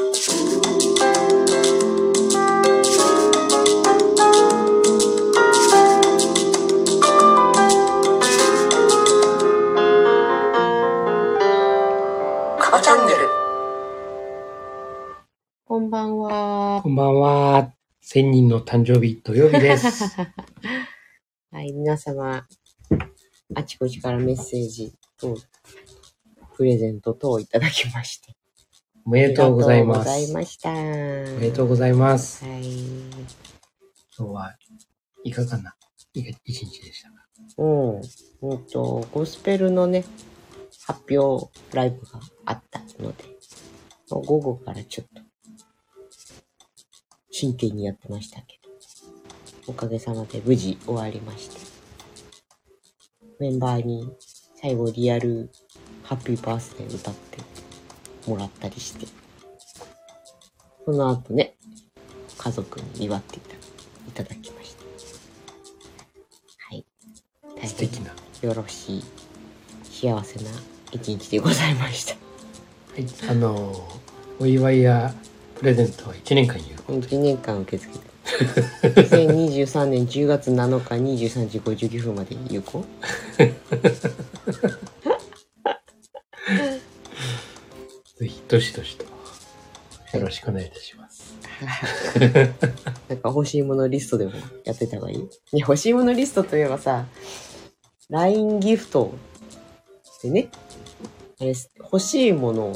カバチャンネルこんばんはこ。んばんは。千人の誕生日土曜日です。はい、皆様、あちこちからメッセージと、プレゼント等をいただきまして。おめでとうございまありがとうございす。ました。おめでとうございます。はい。今日はいかがな一日でしたか？うん。うんと、ゴスペルのね、発表ライブがあったので、午後からちょっと、真剣にやってましたけど、おかげさまで無事終わりまして、メンバーに最後リアルハッピーバースデー歌ってもらったりして、その後ね、家族に祝っていたいただきました。はい。大変素敵な。よろしい、幸せな一日でございました。はい。あの、お祝いやプレゼントは1年間有効。1年間受け付けて。2023年10月7日23時59分まで有効？どしどしと。よろしくお願いいたします。なんか欲しいものリストでもやってた方がいい？いや欲しいものリストといえばさ、LINE ギフトでね、あれ欲しいものを、うん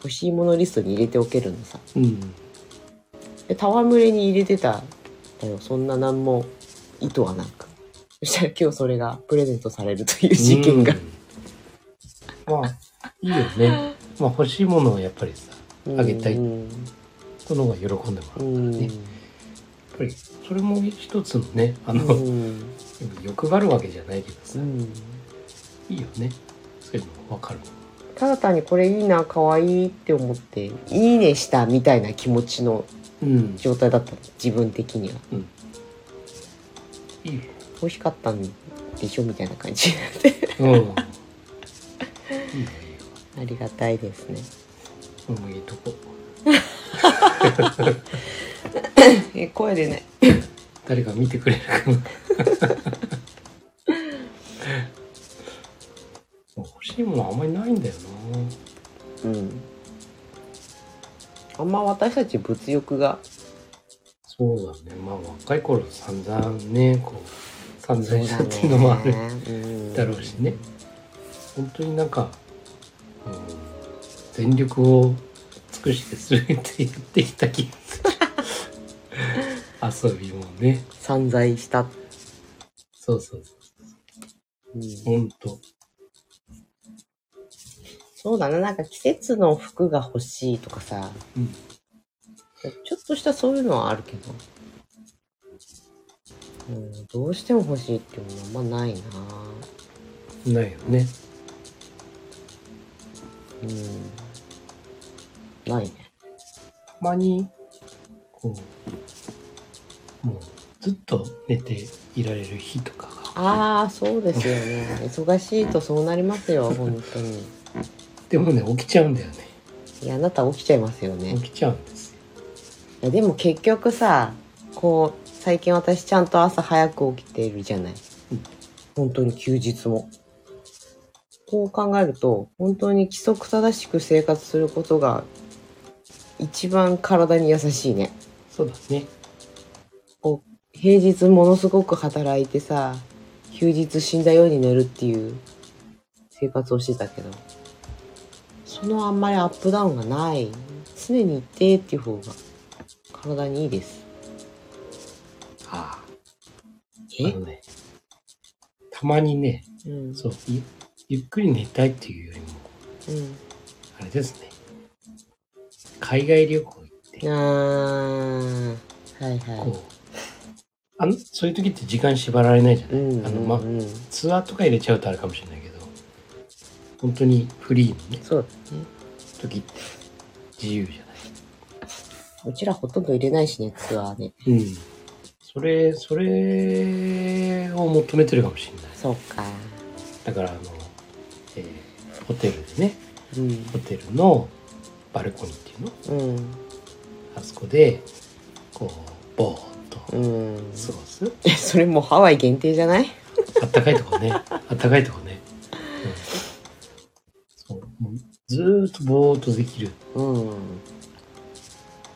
欲しいものリストに入れておけるのさ。うん。で、戯れに入れてたんだよ。そんな何も意図はなく。そしたら今日それがプレゼントされるという事件が。うん。まあ、いいよね。まあ、欲しいものをやっぱりさ、あげたいうんその方が喜んでもらうからうんね。やっぱり、それも一つのね、あの、うん欲張るわけじゃないけどさ、うんいいよね。そういうのわかる。ただ単にこれいいな、可愛いって思って、いいねしたみたいな気持ちのうん。状態だったの自分的には。いいよ。美味しかったんでしょ？みたいな感じになって。うん。いいよ、いいよ。ありがたいですね。それもいいとこ。え、声でね。誰か見てくれるかな。欲しいものあんまりないんだようん。あんま私たち物欲が。な。そうだね。まあ若い頃散々ね、こう、散々したっていうのもあるうんだろうしね。本当になんか、うん、全力を尽くして全てやってきた気がする。遊びもね。散財した。そうそうそう。うん本当。そうだな、なんか季節の服が欲しいとかさ、うんちょっとしたそういうのはあるけど、うん、どうしても欲しいっていうのはあんまないなないよね。うん。ないね。たまに、こう、もうずっと寝ていられる日とかが。ああ、そうですよね。忙しいとそうなりますよ、本当に。でもね、起きちゃうんだよね。いや、あなた起きちゃいますよね。起きちゃうんですよ。いやでも結局さこう最近私ちゃんと朝早く起きてるじゃない、うん本当に休日もこう考えると本当に規則正しく生活することが一番体に優しいね。そうだね。こう平日ものすごく働いてさ休日死んだように寝るっていう生活をしてたけどそのあんまりアップダウンがない。常に一定っていう方が体にいいです。ああ。え？ね、たまにね、うん。そう、ゆゆっくり寝たいっていうよりも、うんあれですね。海外旅行行って、あーはいはい。こう、あの、そういう時って時間縛られないじゃない、うんあの、まあう、んツアーとか入れちゃうとあれかもしれないけど、本当にフリーのね、そうだね。時って自由じゃなうちらほとんど入れないしね、ツアーね。い。うん。それ、それを求めてるかもしれない。そうか。だから、あの、えーホテルでね、うん。ホテルの、バルコニーっていうの？うん。あそこでこうぼーっとうん。過ごす、えそれもうハワイ限定じゃない？あったかいとこね。あったかいとこね、うん、そう。ずーっとぼーっとできる。うん。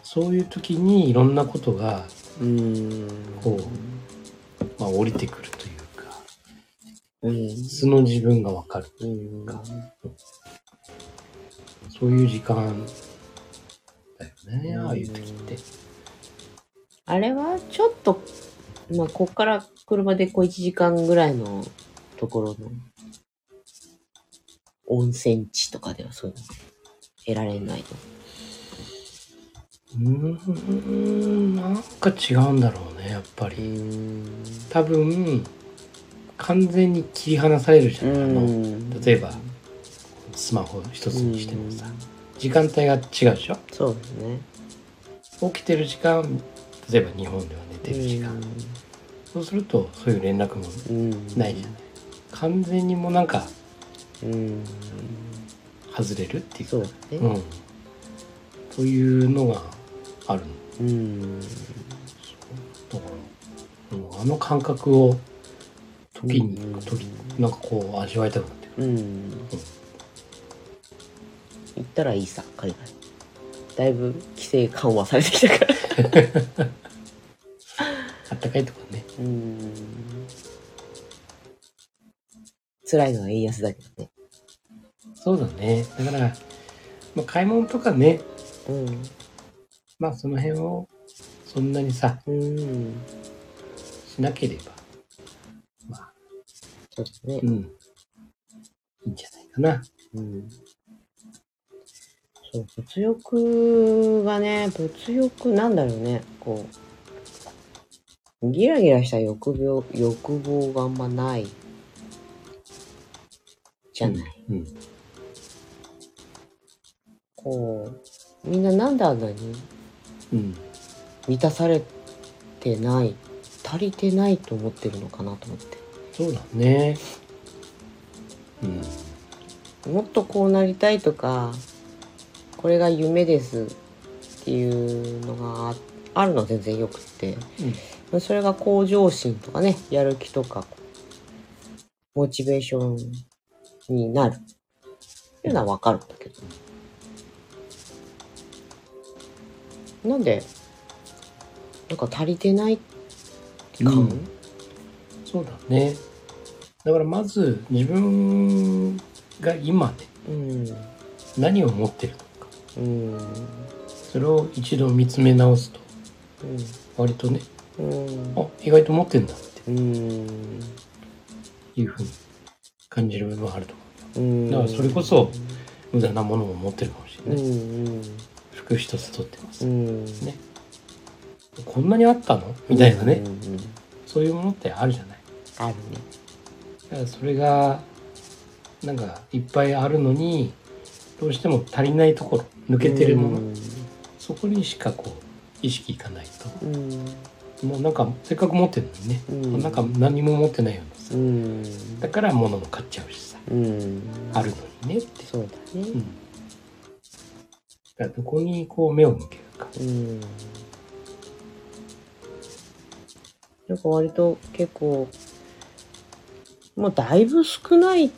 そういう時にいろんなことがうん。こう、まあ、降りてくるという。かうん素の自分がわかる。うん。そういう時間だよねああいう時って。あれはちょっとまあこっから車でこう1時間ぐらいのところの温泉地とかではそういうの得られないの？うーんなんか違うんだろうねやっぱり。ん。多分完全に切り離されるじゃん、あのん例えばスマホ一つにしてもさ。時間帯が違うでしょ？そうですね。起きてる時間例えば日本では寝てる時間。そうするとそういう連絡もうん。ないじゃない。完全にもうなんかうん。外れるっていうそうだね。うん。というのがあるの。うん。だから、うんあの感覚を時に、うん時なんかこう味わいたくなって。るうん。行ったらいいさ海外。だいぶ規制緩和されてきたから。あったかいとこね。うん。辛いのは円安だけどね。そうだね。だから、まあ、買い物とかね。うん。まあその辺をそんなにさうん。しなければ。まあそうですね。うん。いいんじゃないかな。うん。そう物欲がね物欲なんだろうね。こうギラギラした欲望欲望があんまない。じゃない、うんこうみんななんであんなにうん。満たされてない足りてないと思ってるのかなと思ってそうだね。うん。もっとこうなりたいとかこれが夢ですっていうのがああるのは全然よくってそれが向上心とかねやる気とかモチベーションになる。っていうのはわかるんだけど。なんでなんか足りてない感、うんそうだ。ね。だからまず自分が今ねうん。何を持ってるのか。うん。それを一度見つめ直すと。割とねうん。あ意外と持ってんだって。うん。いうふうに感じる部分はあると思う。ん。だからそれこそう無駄なものも持ってるかもしれうない、ん服一つ取ってます、うん。ね。こんなにあったの？みたいなね、うんうん。そういうものってあるじゃない？あるねだからそれがなんかいっぱいあるのにどうしても足りないところ抜けてるもの、そこにしかこう意識いかないうん。ともうなんかせっかく持ってるのにね、うん。なんか何も持ってないようなさ。うん。だから物も買っちゃうしさ。うん。あるのにねって、そうだね。うん、だからどこにこう目を向けるか。うん。なんか割と結構もうだいぶ少ない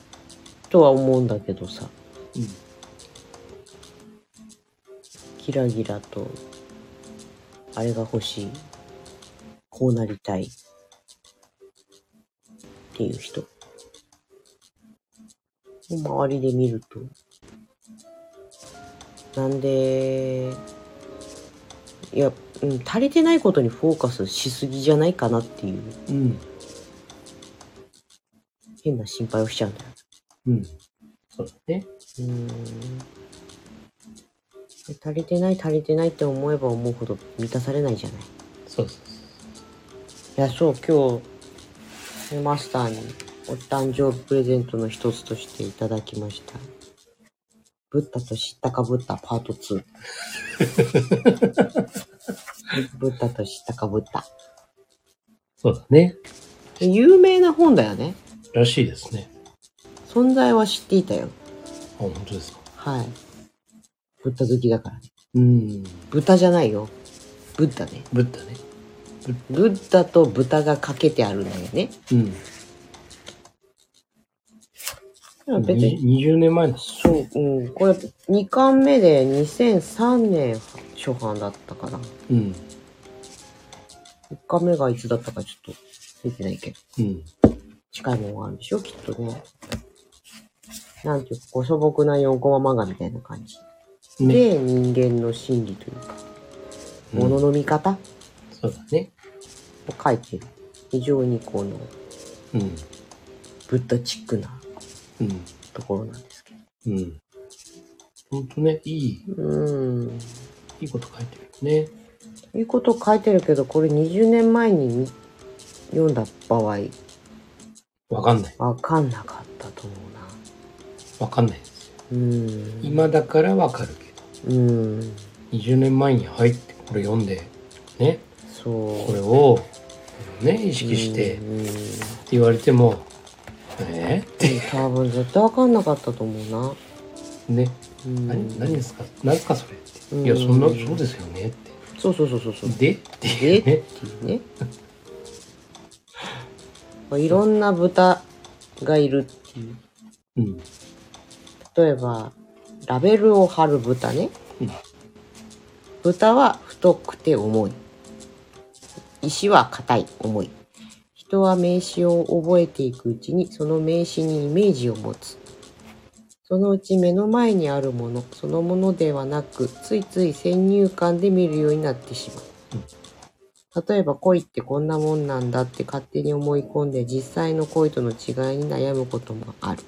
とは思うんだけどさ。うんギラギラとあれが欲しい。こうなりたい。っていう人。周りで見ると。なんでいや、うん、足りてないことにフォーカスしすぎじゃないかなっていう。うん。変な心配をしちゃうんだよ。うん。そうだね。うん。足りてない足りてないって思えば思うほど満たされないじゃない。そうそういやそう今日マスターにお誕生日プレゼントの一つとしていただきました。ブッダと知ったかブッダパート2 ブッダと知ったかブッダ。そうだね。有名な本だよねらしいですね存在は知っていたよあ本当ですかはいブッダ好きだからね。うん。豚じゃないよ。ブッダね。ブッダね。ブッダと豚がかけてあるんだよね。うん。別に。に20年前の。そう、うん。これ、2巻目で2003年初版だったかな。うん。1巻目がいつだったかちょっと出てないけど。うん。近いものがあるんでしょ？きっとね。なんていうか、こう素朴な4コマ漫画みたいな感じ。ね。で、人間の心理というか、うん物の見方？そうだね。を書いてる。非常にこの、うん。ブッダチックなうん。ところなんですけど。うん。ほんとね、いい、うん。いいこと書いてるね。いいこと書いてるけど、これ20年前に見読んだ場合、わかんない。わかんなかったと思わかんないですよ。うな。うん。今だからわかるけど。うん。20年前に入ってこれ読んで、ね、そう。これを、ね、意識して、って言われても、え？多分絶対わかんなかったと思うな。ー、ね、うん何、何ですか？何ですかそれって。うんいや、そんな、そうですよねって。そうそうそうそうそう。でっていうね。いうね。いろんな豚がいるっていう。うん。例えば、ラベルを貼る豚ね。うん豚は太くて重い。石は硬い、重い。人は名詞を覚えていくうちに、その名詞にイメージを持つ。そのうち目の前にあるもの、そのものではなく、ついつい先入観で見るようになってしまう。例えば恋ってこんなもんなんだって勝手に思い込んで実際の恋との違いに悩むこともある。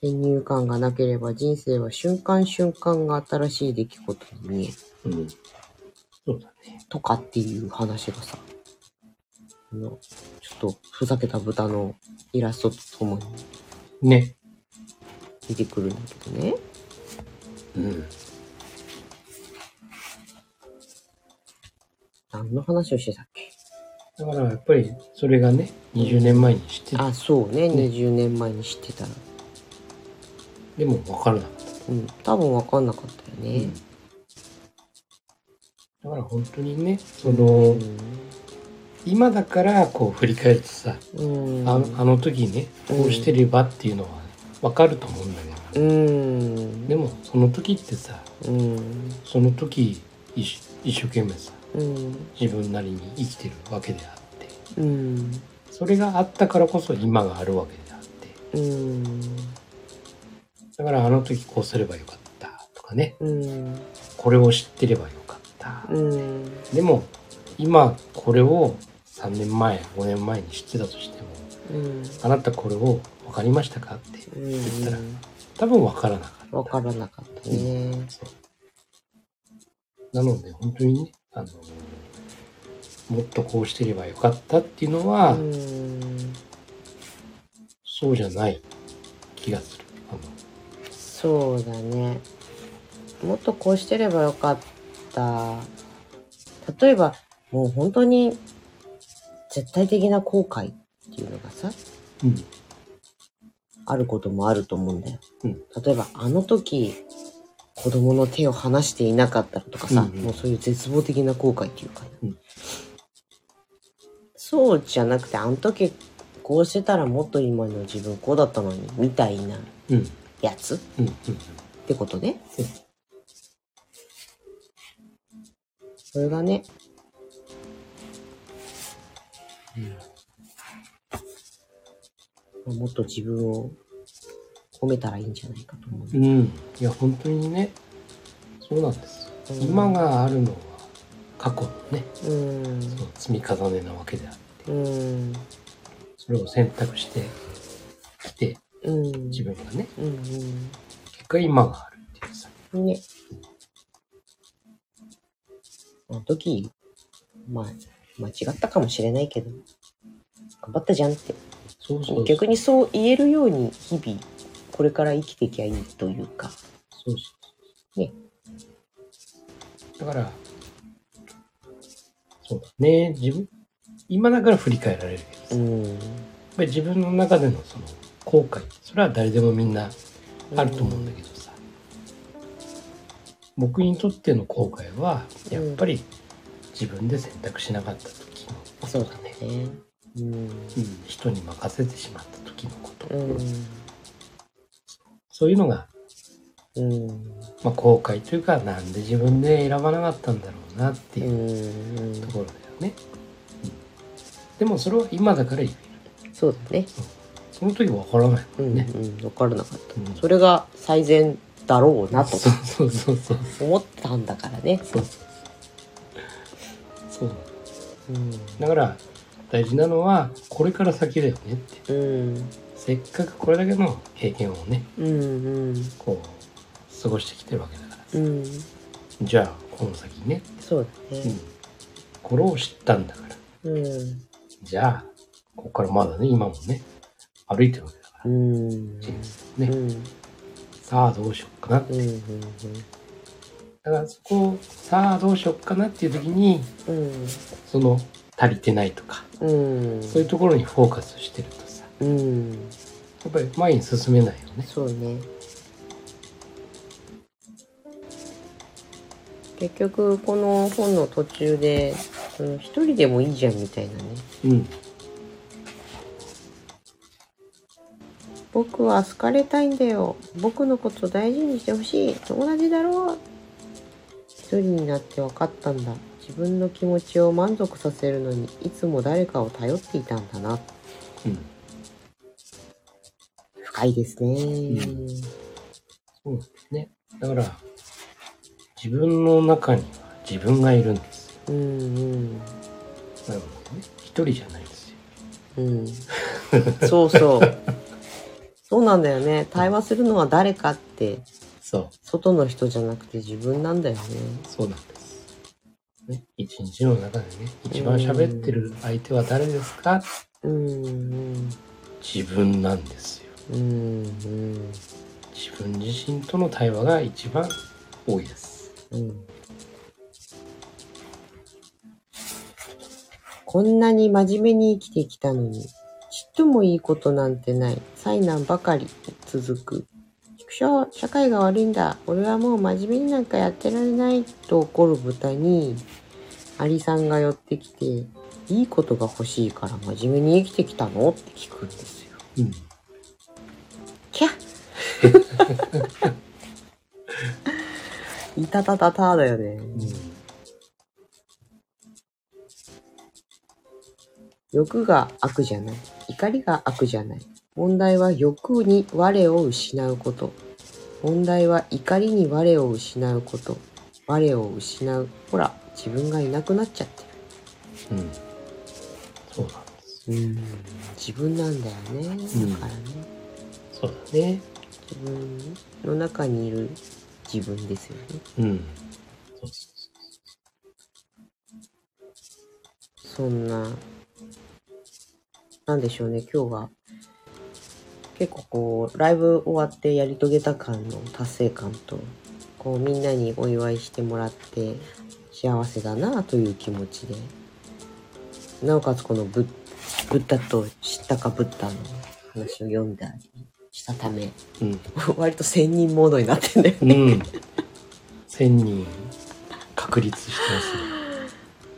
先入観がなければ人生は瞬間瞬間が新しい出来事に見える。うん。そうだね。とかっていう話がさ、あの、ちょっとふざけた豚のイラストとともにね。出てくるんだけどね。うん。何の話をしてたっけ？だからやっぱりそれがね、20年前に知ってた。あ、そうね。ね20年前に知ってたら。でも分からなかった。うん。多分わかんなかったよね。だから本当にね、その、今だからこう振り返るとさ、うん。あのあの時ね、こうしてればっていうのは分かると思うんだけど、うん。でもその時ってさ、うん。その時一一生懸命さ、うん。自分なりに生きてるわけであって、うん。それがあったからこそ今があるわけであって、うん。だからあの時こうすればよかったとかね、うん。これを知ってればよかった。うん。でも今これを3年前5年前に知ってたとしてもうん。あなたこれを分かりましたかってう言ったらん。多分分からなかった。わからなかったね。そうなので本当にねあのもっとこうしてればよかったっていうのは、うん。そうじゃない気がする。そうだね。もっとこうしてればよかった。例えば、もう本当に絶対的な後悔っていうのがさ、うんあることもあると思うんだよ。うん例えば、あの時、子供の手を離していなかったらとかさ、うんうん。もうそういう絶望的な後悔っていうか、うん。そうじゃなくて、あの時こうしてたらもっと今の自分こうだったのに、みたいなうん。やつっうんうん。てことね。うん。それがね、もっと自分を褒めたらいいんじゃないかと思う。うん、うん、いや本当にねそうなんですよ、うん今があるのは過去のねうん。その積み重ねなわけであってうん。それを選択してきてうん。自分がねうん。結果今があるっていうさうん。ね。あの時、まあ、間違ったかもしれないけど、頑張ったじゃんって。そうそうそう逆にそう言えるように日々、これから生きていきゃいいというか。そうそう。ね。だからそうだね。自分今だから振り返られるけどさ、うん。やっぱり自分の中でのその後悔。それは誰でもみんなあると思うんだけどさ、僕にとっての後悔はやっぱり自分で選択しなかった時のこそうとだね。うん、人に任せてしまった時のこと、うん。そういうのが、うん。まあ、後悔というかなんで自分で選ばなかったんだろうなってう。いうんところだよね、うんでもそれは今だから言えるそうだね。その時わからないもうんん。ね、うん。わからなかった。うんそれが最善だろうなとそうそうそうそう思ったんだからね。そうそうそううん。だから大事なのはこれから先だよねってうん。せっかくこれだけの経験をねうん。うん。こう過ごしてきてるわけだからうん。じゃあこの先ね、そうだね。うん、これを知ったんだからうん。じゃあここからまだね今もね歩いてるわけだからうん。人生ね、うん。さあどうしよっかなうん。うん。だからそこをさあどうしよっかなっていう時にうん。その足りてないとかうん。そういうところにフォーカスしてるとさうん。やっぱり前に進めないよね。そうね。結局この本の途中でその一人でもいいじゃんみたいなね。うん。僕は好かれたいんだよ。僕のこと大事にしてほしい。友達だろう。一人になって分かったんだ。自分の気持ちを満足させるのにいつも誰かを頼っていたんだな。うん深いですね。ん。そうですね。だから自分の中には自分がいるんですよ。うんうん。なるほどね。一人じゃないですよ。うん。そうそう。そうなんだよね。対話するのは誰かって。そう。外の人じゃなくて自分なんだよね。そうなんです。ね。一日の中でね一番喋ってる相手は誰ですか？うんうん。自分なんですようんうん自分自身との対話が一番多いですうんこんなに真面目に生きてきたのに、ちっともいいことなんてない。災難ばかり続く。畜生、社会が悪いんだ。俺はもう真面目になんかやってられない。と怒る豚に、アリさんが寄ってきて、いいことが欲しいから真面目に生きてきたの？って聞くんですよ。うんキャッいたたたただよね。欲が悪じゃない。怒りが悪じゃない。問題は欲に我を失うこと。問題は怒りに我を失うこと。我を失う。ほら、自分がいなくなっちゃってうんそうなんでする。うん。自分なんだよね。んだからね。そうだね。自分の中にいる自分ですよね。うん。そうそそんな、なんでしょうね、今日は、結構こう、ライブ終わってやり遂げた感の達成感と、こう、みんなにお祝いしてもらって、幸せだなという気持ちで、なおかつこのブッ、ブッダと知ったかブッダの話を読んだりしたため、ううん。割と仙人モードになってんだよね。うん。1000人。確立してますね。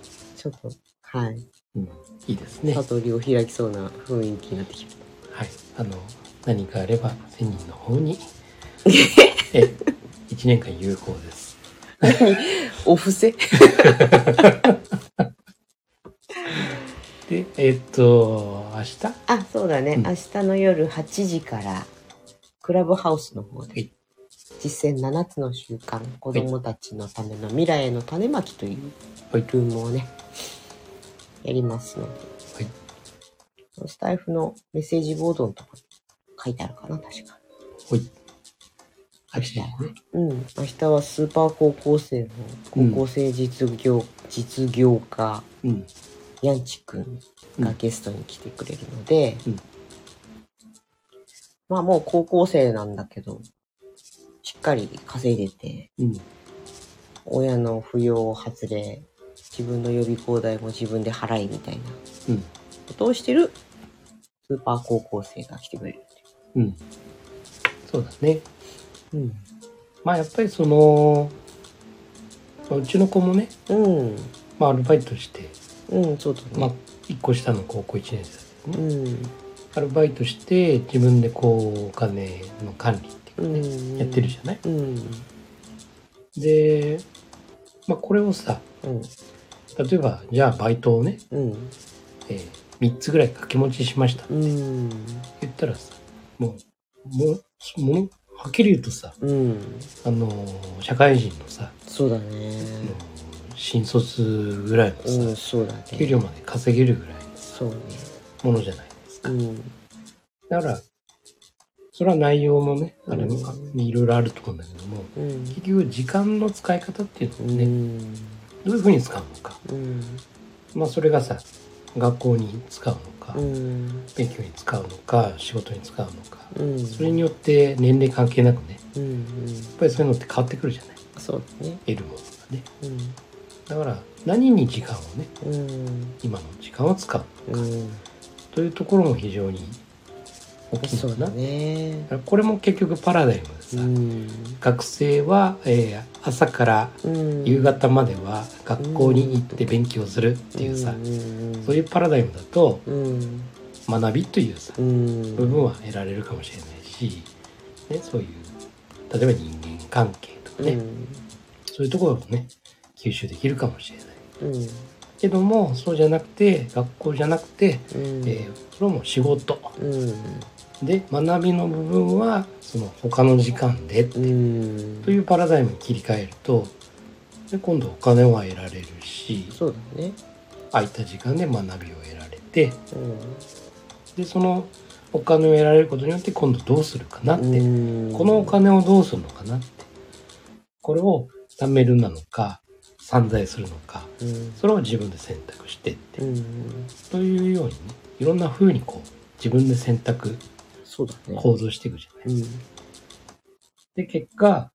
ちょっと、はい。うん。いいですね。悟りを開きそうな雰囲気になってきました。はい。あの何かあれば1000人の方に。え1年間有効です。お布施？でえっと明日？あ、そうだね。うん。明日の夜8時から、クラブハウスの方ではい、実践7つの習慣、子供たちのための未来への種まきというはい。ルームをね、やりますので、はい。スタイフのメッセージボードのとこに書いてあるかな、確か。ほい。8時ね。うん。明日はスーパー高校生の、高校生実業、実業家、うんヤンチくんがゲストに来てくれるので、うん。まあもう高校生なんだけど、しっかり稼いでて、うん。親の扶養を外れ、自分の予備校代も自分で払いみたいなうん。ことをしてるスーパー高校生が来てくれるってう。ん。そうだね。いう。うん。まあやっぱりそのまあ、うちの子もね、うん。まあ、アルバイトして、うんそうだね、まあ、1個下の高校1年生ね、うん。アルバイトして自分でこうお金の管理っていうかね、うんやってるじゃない？うん。で、まあ、これをさうん。例えばじゃあバイトをね、うん。え3つぐらい掛け持ちしましたってうん。言ったらさもうもうもうはっきり言うとさうん。あのー社会人のさ、そうだね。あのー新卒ぐらいのさ、うんそうだ給ね料まで稼げるぐらいのそうね。ものじゃないですか。うん。だから、それは内容もね、あれもうんいろいろあると思うんだけども、うん。結局時間の使い方っていうのうをね、ん。どういうふうに使うのか。うん。まあそれがさ、学校に使うのか、うん。勉強に使うのか、仕事に使うのか。うん。それによって年齢関係なくね、やっうん。ぱりそういうのって変わってくるじゃない。そうだね。得るものがね。うんだから何に時間をね、うん。今の時間を使ううん。というところも非常に大きいそうだのかな。ねこれも結局パラダイムでさ、うん。学生は、えー朝からうん。夕方までは学校に行って勉強するっていうさ、うん。そういうパラダイムだとうん。学びというさうん。部分は得られるかもしれないし、ね、そういう例えば人間関係とかね、そういうところもね吸収できるかもしれない。うん。けどもそうじゃなくて学校じゃなくて、うん。えーそれはもう仕事。うん。で学びの部分はその他の時間でうん。というパラダイムに切り替えるとで今度お金は得られるしそうだね。空いた時間で学びを得られてうん。でそのお金を得られることによって今度どうするかなって、うん。このお金をどうするのかなって。これを貯めるなのか散財するのかうん。それを自分で選択してって、うん。というようにねいろんな風にこう自分で選択そうだね。行動していくじゃない。うん。で結果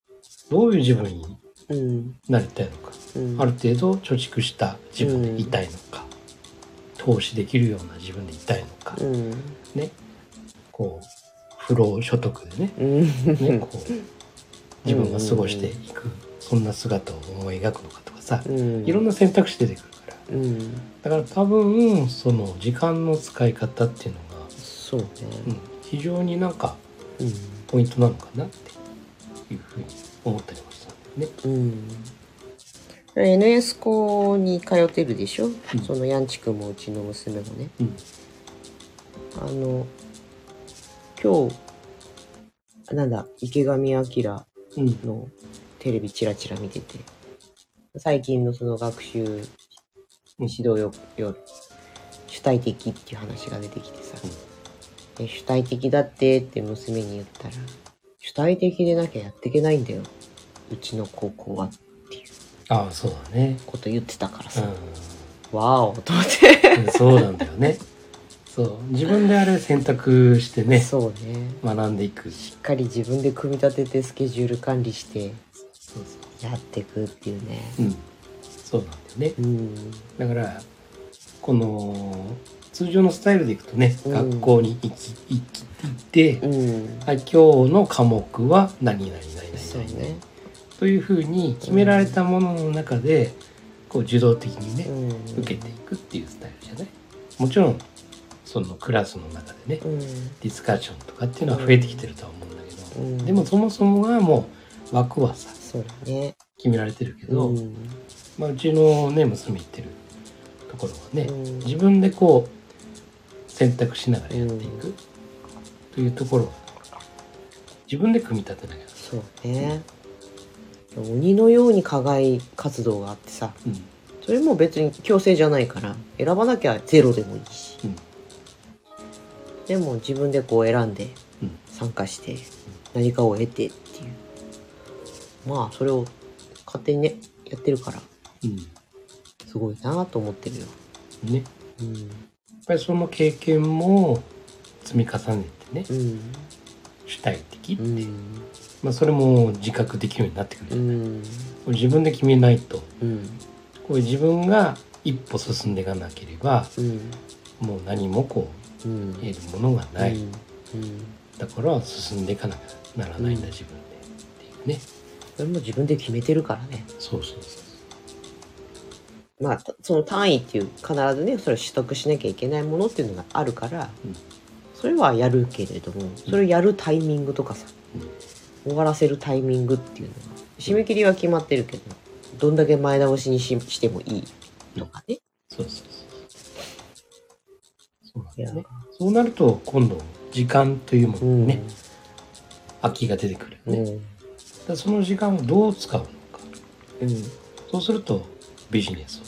どういう自分にうん。なりたいのかうん。ある程度貯蓄した自分でいたいのか、投資できるような自分でいたいのか、うん。ね。こう不労所得でねうん。ねこう自分が過ごしていくそんな姿を思い描くのかとかさうん。いろんな選択肢出てくるから。うん。だから多分その時間の使い方っていうのが、そうね。うん、非常になんかうん。ポイントなのかなっていうふうに思ったりもしたんだよね。うん。NS 校に通ってるでしょ、ん。そのヤンチ君もうちの娘もね。うん。あの、今日、なんだ、池上彰うん。のテレビチラチラ見てて、最近のその学習指導よよ主体的っていう話が出てきてさ、で主体的だってって娘に言ったら、主体的でなきゃやっていけないんだよ。うちの高校はっていうああそうだね。こと言ってたからさ、うわーおと思って。ん、そうなんだよね。そう自分であれ選択してねそうね。学んでいく。しっかり自分で組み立ててスケジュール管理してそうそやっていくっていうね。う。うん、そうなんだよね。うん。だからこの通常のスタイルでいくとね、うん学校に行き行って、うん。はい今日の科目は何々何々何々、ね。というふうに決められたものの中でこう受動的にね、うん。受けていくっていうスタイルじゃない？もちろんそのクラスの中でね、うん。ディスカッションとかっていうのは増えてきてるとは思うんだけど、うんでもそもそもがもう枠はさそうだね。決められてるけど、うん。まあ、うちのね娘言ってるところはね、うん自分でこう選択しながらやっていくというところは自分で組み立てなきゃそうね。鬼のように課外活動があってさ、うんそれも別に強制じゃないから、選ばなきゃゼロでもいいし。うんでも自分でこう選んでうん参加して何かを得てっ。まあそれを勝手にね、やってるから、すごいなと思ってるよ。うんねやっうん。ぱりその経験も積み重ねてねうん。主体的って、うん。まあ、それも自覚できるようになってくるじうん。自分で決めないとうん。これ自分が一歩進んでいかなければうん。もう何もこうんう。得るものがない、うん。だから進んでいかなきゃならないんだ、うん自分でっていうねそれも自分で決めてるからね。そうそうそうまあたその単位っていう必ずねそれを取得しなきゃいけないものっていうのがあるから、うんそれはやるけれどもそれをやるタイミングとかさ、終わらせるタイミングっていうのが締め切りは決まってるけどどんだけ前倒しにししてもいいとかね。そうそうそう。そうなんいやですね。そうなると、今度、時間というものうんにね、空きが出てくるようね。だかんらその時間をどう使うのか。うん、そうすると、ビジネス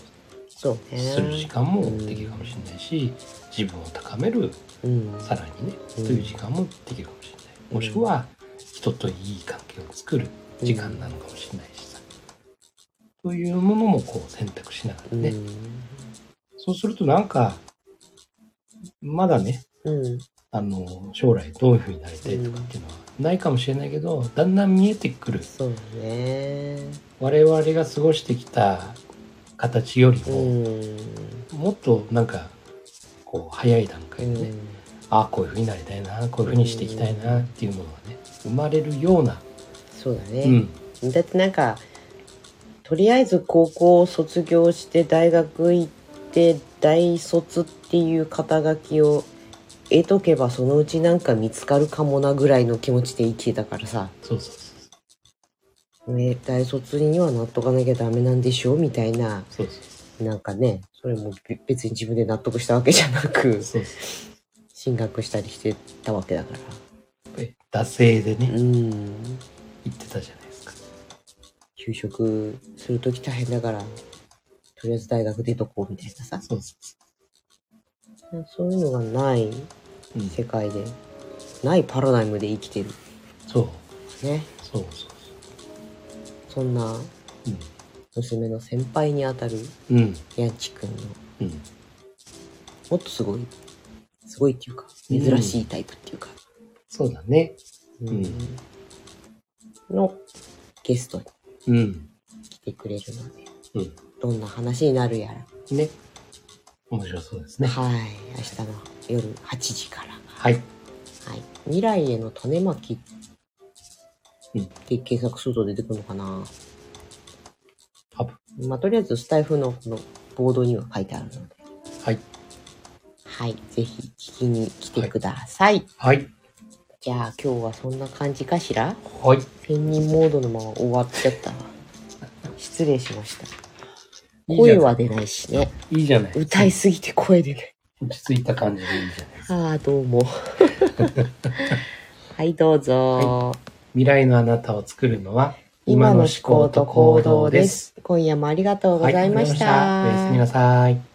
をね。する時間もできるかもしれないし、自分を高める、うん、さらにね、うんという時間もできるかもしれない。もしくは、人といい関係を作る時間なのかもしれないしさ。というものもこう選択しながらね。うんそうするとなんか、まだね、うんあの、将来どういうふうになりたいとかっていうのはないかもしれないけど、だんだん見えてくる。そうね。我々が過ごしてきた形よりうも、んもっとなんか、こう、早い段階でね、ああ、こういうふうになりたいな、こういうふうにしていきたいなっていうものがね、生まれるような、そうだうね。ん、だってなんかとりあえず高校を卒業して大学行って大卒っていう肩書きを得とけばそのうちなんか見つかるかもなぐらいの気持ちで生きてたからさ、そうそうそうね、大卒にはなっとかなきゃダメなんでしょみたいな。そうそうなんかねそれもべ別に自分で納得したわけじゃなくそうそう進学したりしてたわけだから。惰性でね、うん。言ってたじゃないですか。就職する時大変だからとりあえず大学出とこうみたいなさ。そうそそういうのがないう、うん、世界で。ないパラダイムで生きてる。そう。ね。そうそうそんな娘の先輩にあたるうん。うんヤンチ君の。うん。もっとすごい。すごいっていうかうん。珍しいタイプっていうか、そうだね。うん。ん。のゲストにうん。来てくれるのでうん。どんな話になるやら。ね面白そうですね。はい。明日の夜8時から。はい。はい、未来への種まきうん。って検索すると出てくるのかな、まあ、とりあえずスタイフのこのボードには書いてあるので、はい。はい、ぜひ聞きに来てください。はい。じゃあ今日はそんな感じかしら？はい。千人モードのまま終わっちゃった。わ。失礼しました。声は出ないしね。いいじゃない歌いすぎて声出ない。落ち着いた感じでいいじゃないですかああ、どうも。はい、どうぞ。未来のあなたを作るのは今の思考と行動です。今夜もありがとうございました。はいありがとうございましたおやすみなさい